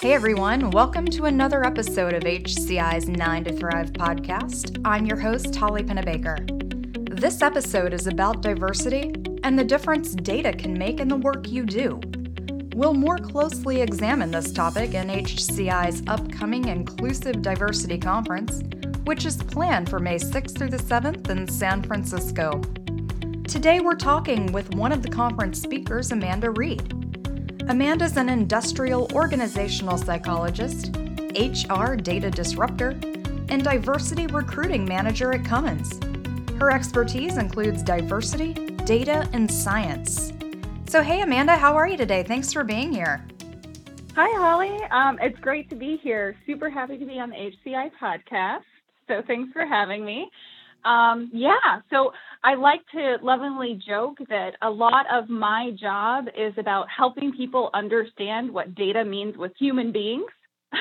Hey everyone, welcome to another episode of HCI's 9 to Thrive podcast. I'm your host, Holly Pennebaker. This episode is about diversity and the difference data can make in the work you do. We'll more closely examine this topic in HCI's upcoming Inclusive Diversity Conference, which is planned for May 6th through the 7th in San Francisco. Today we're talking with one of the conference speakers, Amanda Reid. Amanda's an industrial organizational psychologist, HR data disruptor, and diversity recruiting manager at Cummins. Her expertise includes diversity, data, and science. So, hey, Amanda, how are you today? Thanks for being here. Hi, Holly. Um, it's great to be here. Super happy to be on the HCI podcast. So, thanks for having me. Um, yeah, so I like to lovingly joke that a lot of my job is about helping people understand what data means with human beings.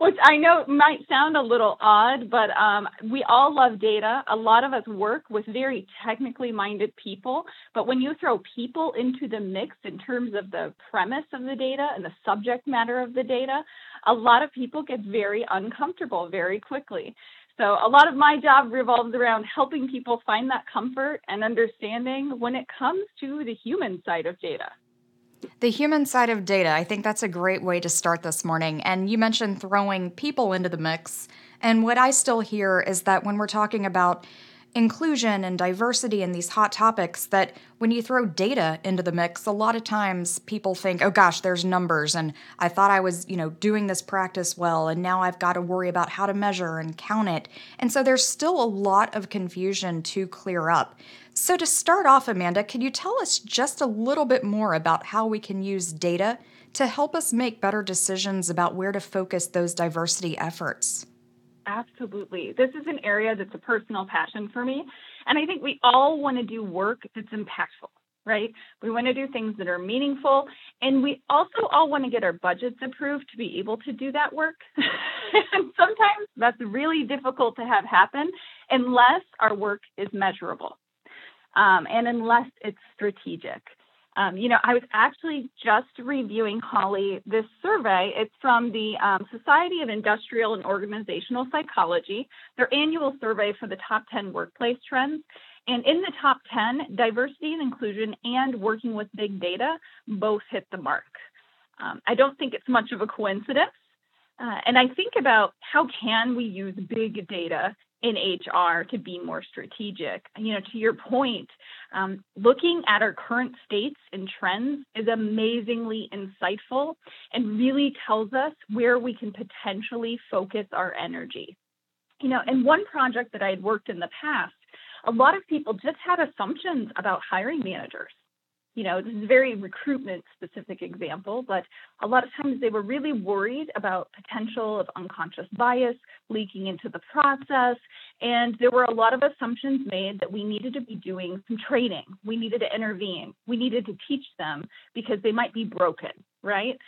Which I know might sound a little odd, but um, we all love data. A lot of us work with very technically minded people, but when you throw people into the mix in terms of the premise of the data and the subject matter of the data, a lot of people get very uncomfortable very quickly. So a lot of my job revolves around helping people find that comfort and understanding when it comes to the human side of data. The human side of data, I think that's a great way to start this morning. And you mentioned throwing people into the mix. And what I still hear is that when we're talking about inclusion and diversity and these hot topics that when you throw data into the mix a lot of times people think oh gosh there's numbers and i thought i was you know doing this practice well and now i've got to worry about how to measure and count it. And so there's still a lot of confusion to clear up. So to start off amanda can you tell us just a little bit more about how we can use data to help us make better decisions about where to focus those diversity efforts Absolutely. This is an area that's a personal passion for me. And I think we all want to do work that's impactful, right? We want to do things that are meaningful. And we also all want to get our budgets approved to be able to do that work. and sometimes that's really difficult to have happen unless our work is measurable um, and unless it's strategic. Um, you know, I was actually just reviewing, Holly, this survey. It's from the um, Society of Industrial and Organizational Psychology, their annual survey for the top 10 workplace trends. And in the top 10, diversity and inclusion and working with big data both hit the mark. Um, I don't think it's much of a coincidence. Uh, and I think about how can we use big data in HR to be more strategic. You know, to your point, um, looking at our current states and trends is amazingly insightful and really tells us where we can potentially focus our energy. You know, in one project that I had worked in the past, a lot of people just had assumptions about hiring managers you know, this is a very recruitment specific example, but a lot of times they were really worried about potential of unconscious bias leaking into the process. And there were a lot of assumptions made that we needed to be doing some training. We needed to intervene. We needed to teach them because they might be broken, right?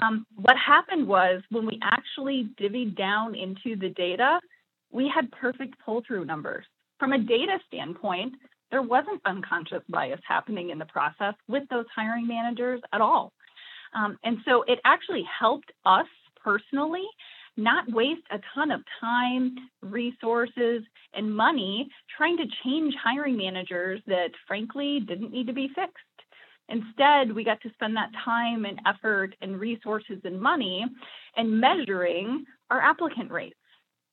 Um, what happened was when we actually divvied down into the data, we had perfect pull through numbers. From a data standpoint, there wasn't unconscious bias happening in the process with those hiring managers at all. Um, and so it actually helped us personally not waste a ton of time, resources, and money trying to change hiring managers that frankly didn't need to be fixed. Instead, we got to spend that time and effort and resources and money and measuring our applicant rates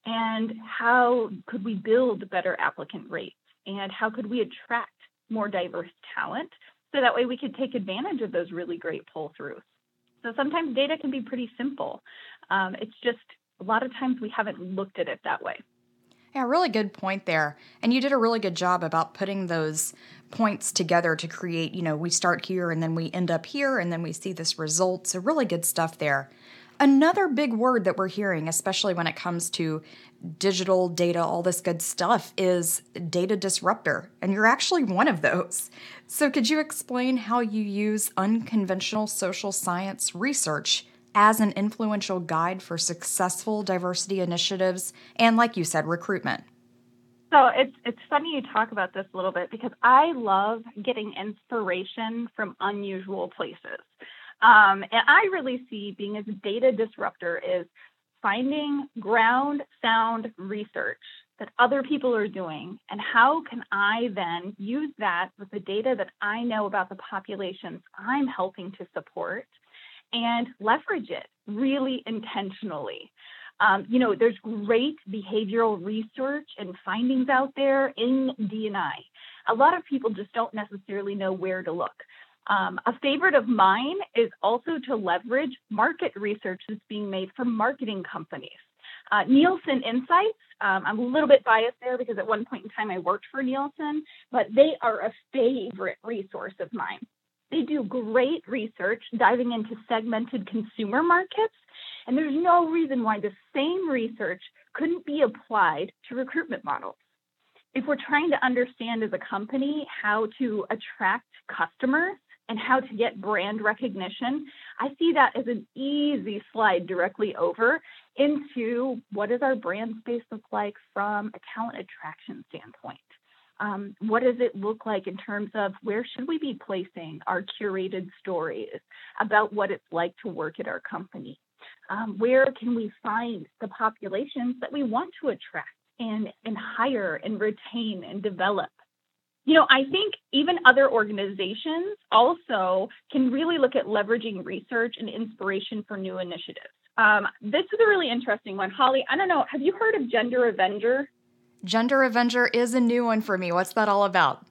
and how could we build better applicant rates and how could we attract more diverse talent so that way we could take advantage of those really great pull throughs. So sometimes data can be pretty simple. Um, it's just a lot of times we haven't looked at it that way. Yeah, really good point there. And you did a really good job about putting those points together to create, you know, we start here and then we end up here and then we see this result. So, really good stuff there. Another big word that we're hearing, especially when it comes to digital data, all this good stuff, is data disruptor. And you're actually one of those. So, could you explain how you use unconventional social science research as an influential guide for successful diversity initiatives and, like you said, recruitment? So it's it's funny you talk about this a little bit because I love getting inspiration from unusual places. Um, and I really see being as a data disruptor is finding ground sound research that other people are doing and how can I then use that with the data that I know about the populations I'm helping to support and leverage it really intentionally. Um, you know, there's great behavioral research and findings out there in D&I. A lot of people just don't necessarily know where to look. Um, a favorite of mine is also to leverage market research that's being made from marketing companies. Uh, Nielsen Insights, um, I'm a little bit biased there because at one point in time I worked for Nielsen, but they are a favorite resource of mine. They do great research diving into segmented consumer markets, and there's no reason why the same research couldn't be applied to recruitment models. If we're trying to understand as a company how to attract customers, and how to get brand recognition, I see that as an easy slide directly over into what does our brand space look like from a talent attraction standpoint. Um, what does it look like in terms of where should we be placing our curated stories about what it's like to work at our company? Um, where can we find the populations that we want to attract and, and hire and retain and develop? You know, I think even other organizations also can really look at leveraging research and inspiration for new initiatives. Um, this is a really interesting one. Holly, I don't know, have you heard of Gender Avenger? Gender Avenger is a new one for me. What's that all about?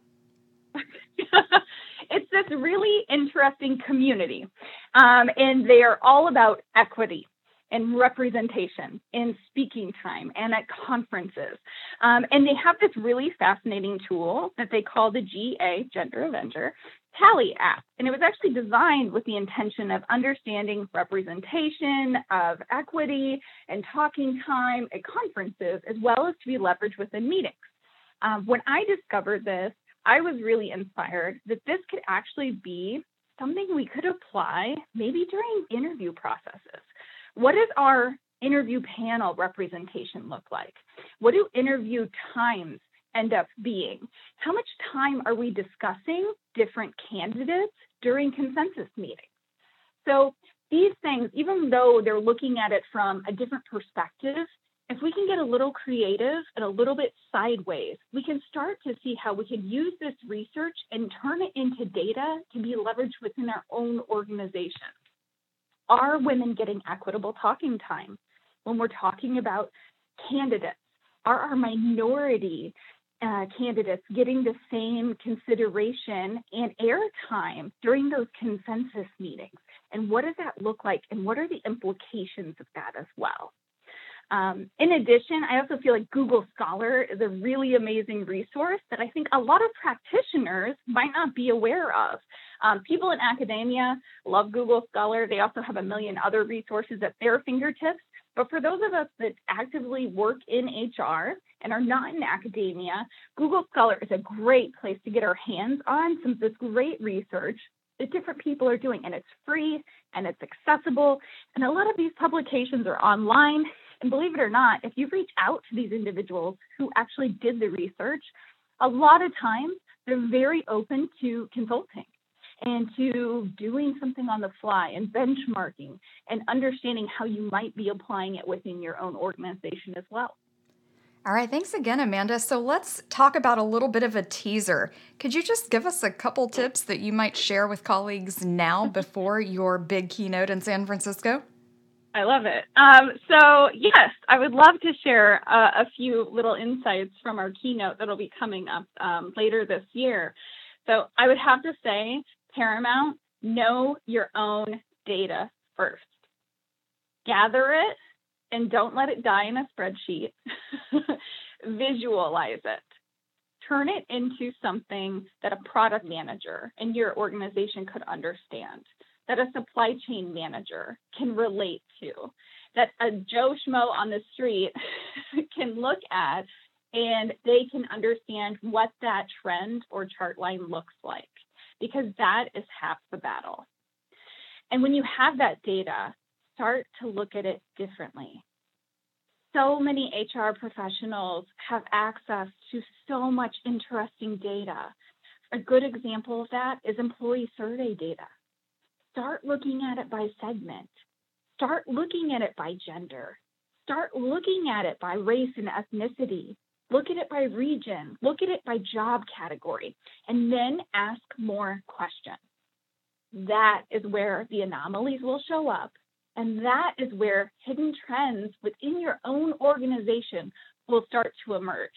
it's this really interesting community, um, and they are all about equity and representation in speaking time and at conferences. Um, and they have this really fascinating tool that they call the GA Gender Avenger Tally app. And it was actually designed with the intention of understanding representation, of equity, and talking time at conferences, as well as to be leveraged within meetings. Um, when I discovered this, I was really inspired that this could actually be something we could apply maybe during interview processes. What does our interview panel representation look like? What do interview times end up being? How much time are we discussing different candidates during consensus meetings? So these things, even though they're looking at it from a different perspective, if we can get a little creative and a little bit sideways, we can start to see how we can use this research and turn it into data to be leveraged within our own organization. Are women getting equitable talking time when we're talking about candidates? Are our minority uh, candidates getting the same consideration and airtime during those consensus meetings? And what does that look like? And what are the implications of that as well? Um, in addition, I also feel like Google Scholar is a really amazing resource that I think a lot of practitioners might not be aware of. Um, people in academia love Google Scholar. They also have a million other resources at their fingertips. But for those of us that actively work in HR and are not in academia, Google Scholar is a great place to get our hands on some of this great research that different people are doing. And it's free and it's accessible. And a lot of these publications are online and believe it or not, if you reach out to these individuals who actually did the research, a lot of times they're very open to consulting and to doing something on the fly and benchmarking and understanding how you might be applying it within your own organization as well. All right, thanks again, Amanda. So let's talk about a little bit of a teaser. Could you just give us a couple tips that you might share with colleagues now before your big keynote in San Francisco? I love it. Um, so, yes, I would love to share uh, a few little insights from our keynote that'll be coming up um, later this year. So, I would have to say, paramount, know your own data first. Gather it and don't let it die in a spreadsheet. Visualize it. Turn it into something that a product manager in your organization could understand that a supply chain manager can relate to, that a Joe Schmo on the street can look at and they can understand what that trend or chart line looks like, because that is half the battle. And when you have that data, start to look at it differently. So many HR professionals have access to so much interesting data. A good example of that is employee survey data start looking at it by segment. Start looking at it by gender. Start looking at it by race and ethnicity. Look at it by region. Look at it by job category. And then ask more questions. That is where the anomalies will show up. And that is where hidden trends within your own organization will start to emerge.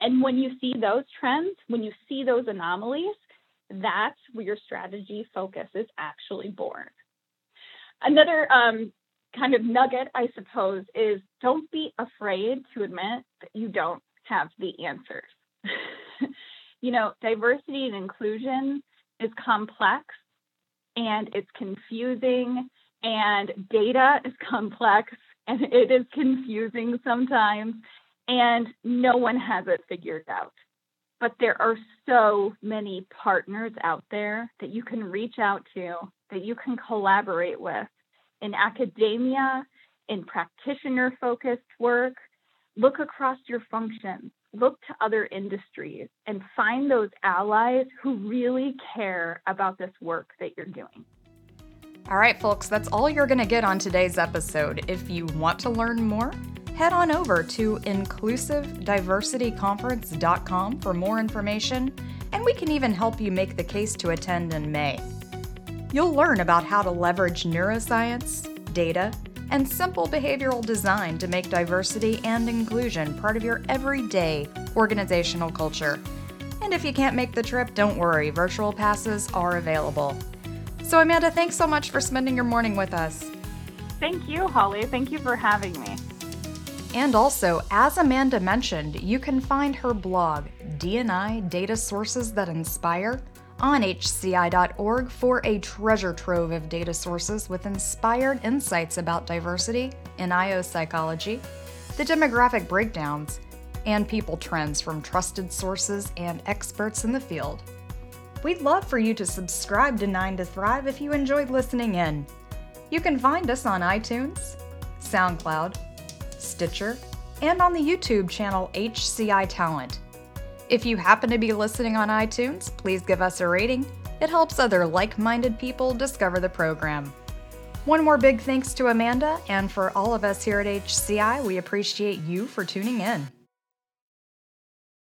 And when you see those trends, when you see those anomalies, that's where your strategy focus is actually born. Another um, kind of nugget, I suppose, is don't be afraid to admit that you don't have the answers. you know, diversity and inclusion is complex and it's confusing, and data is complex and it is confusing sometimes, and no one has it figured out. But there are so many partners out there that you can reach out to, that you can collaborate with in academia, in practitioner focused work. Look across your functions, look to other industries, and find those allies who really care about this work that you're doing. All right, folks, that's all you're going to get on today's episode. If you want to learn more, head on over to inclusivediversityconference.com for more information, and we can even help you make the case to attend in May. You'll learn about how to leverage neuroscience, data, and simple behavioral design to make diversity and inclusion part of your everyday organizational culture. And if you can't make the trip, don't worry, virtual passes are available. So, Amanda, thanks so much for spending your morning with us. Thank you, Holly. Thank you for having me. And also, as Amanda mentioned, you can find her blog, D&I Data Sources That Inspire, on hci.org for a treasure trove of data sources with inspired insights about diversity in IO psychology, the demographic breakdowns, and people trends from trusted sources and experts in the field. We'd love for you to subscribe to 9 to Thrive if you enjoyed listening in. You can find us on iTunes, SoundCloud, Stitcher, and on the YouTube channel HCI Talent. If you happen to be listening on iTunes, please give us a rating. It helps other like minded people discover the program. One more big thanks to Amanda, and for all of us here at HCI, we appreciate you for tuning in.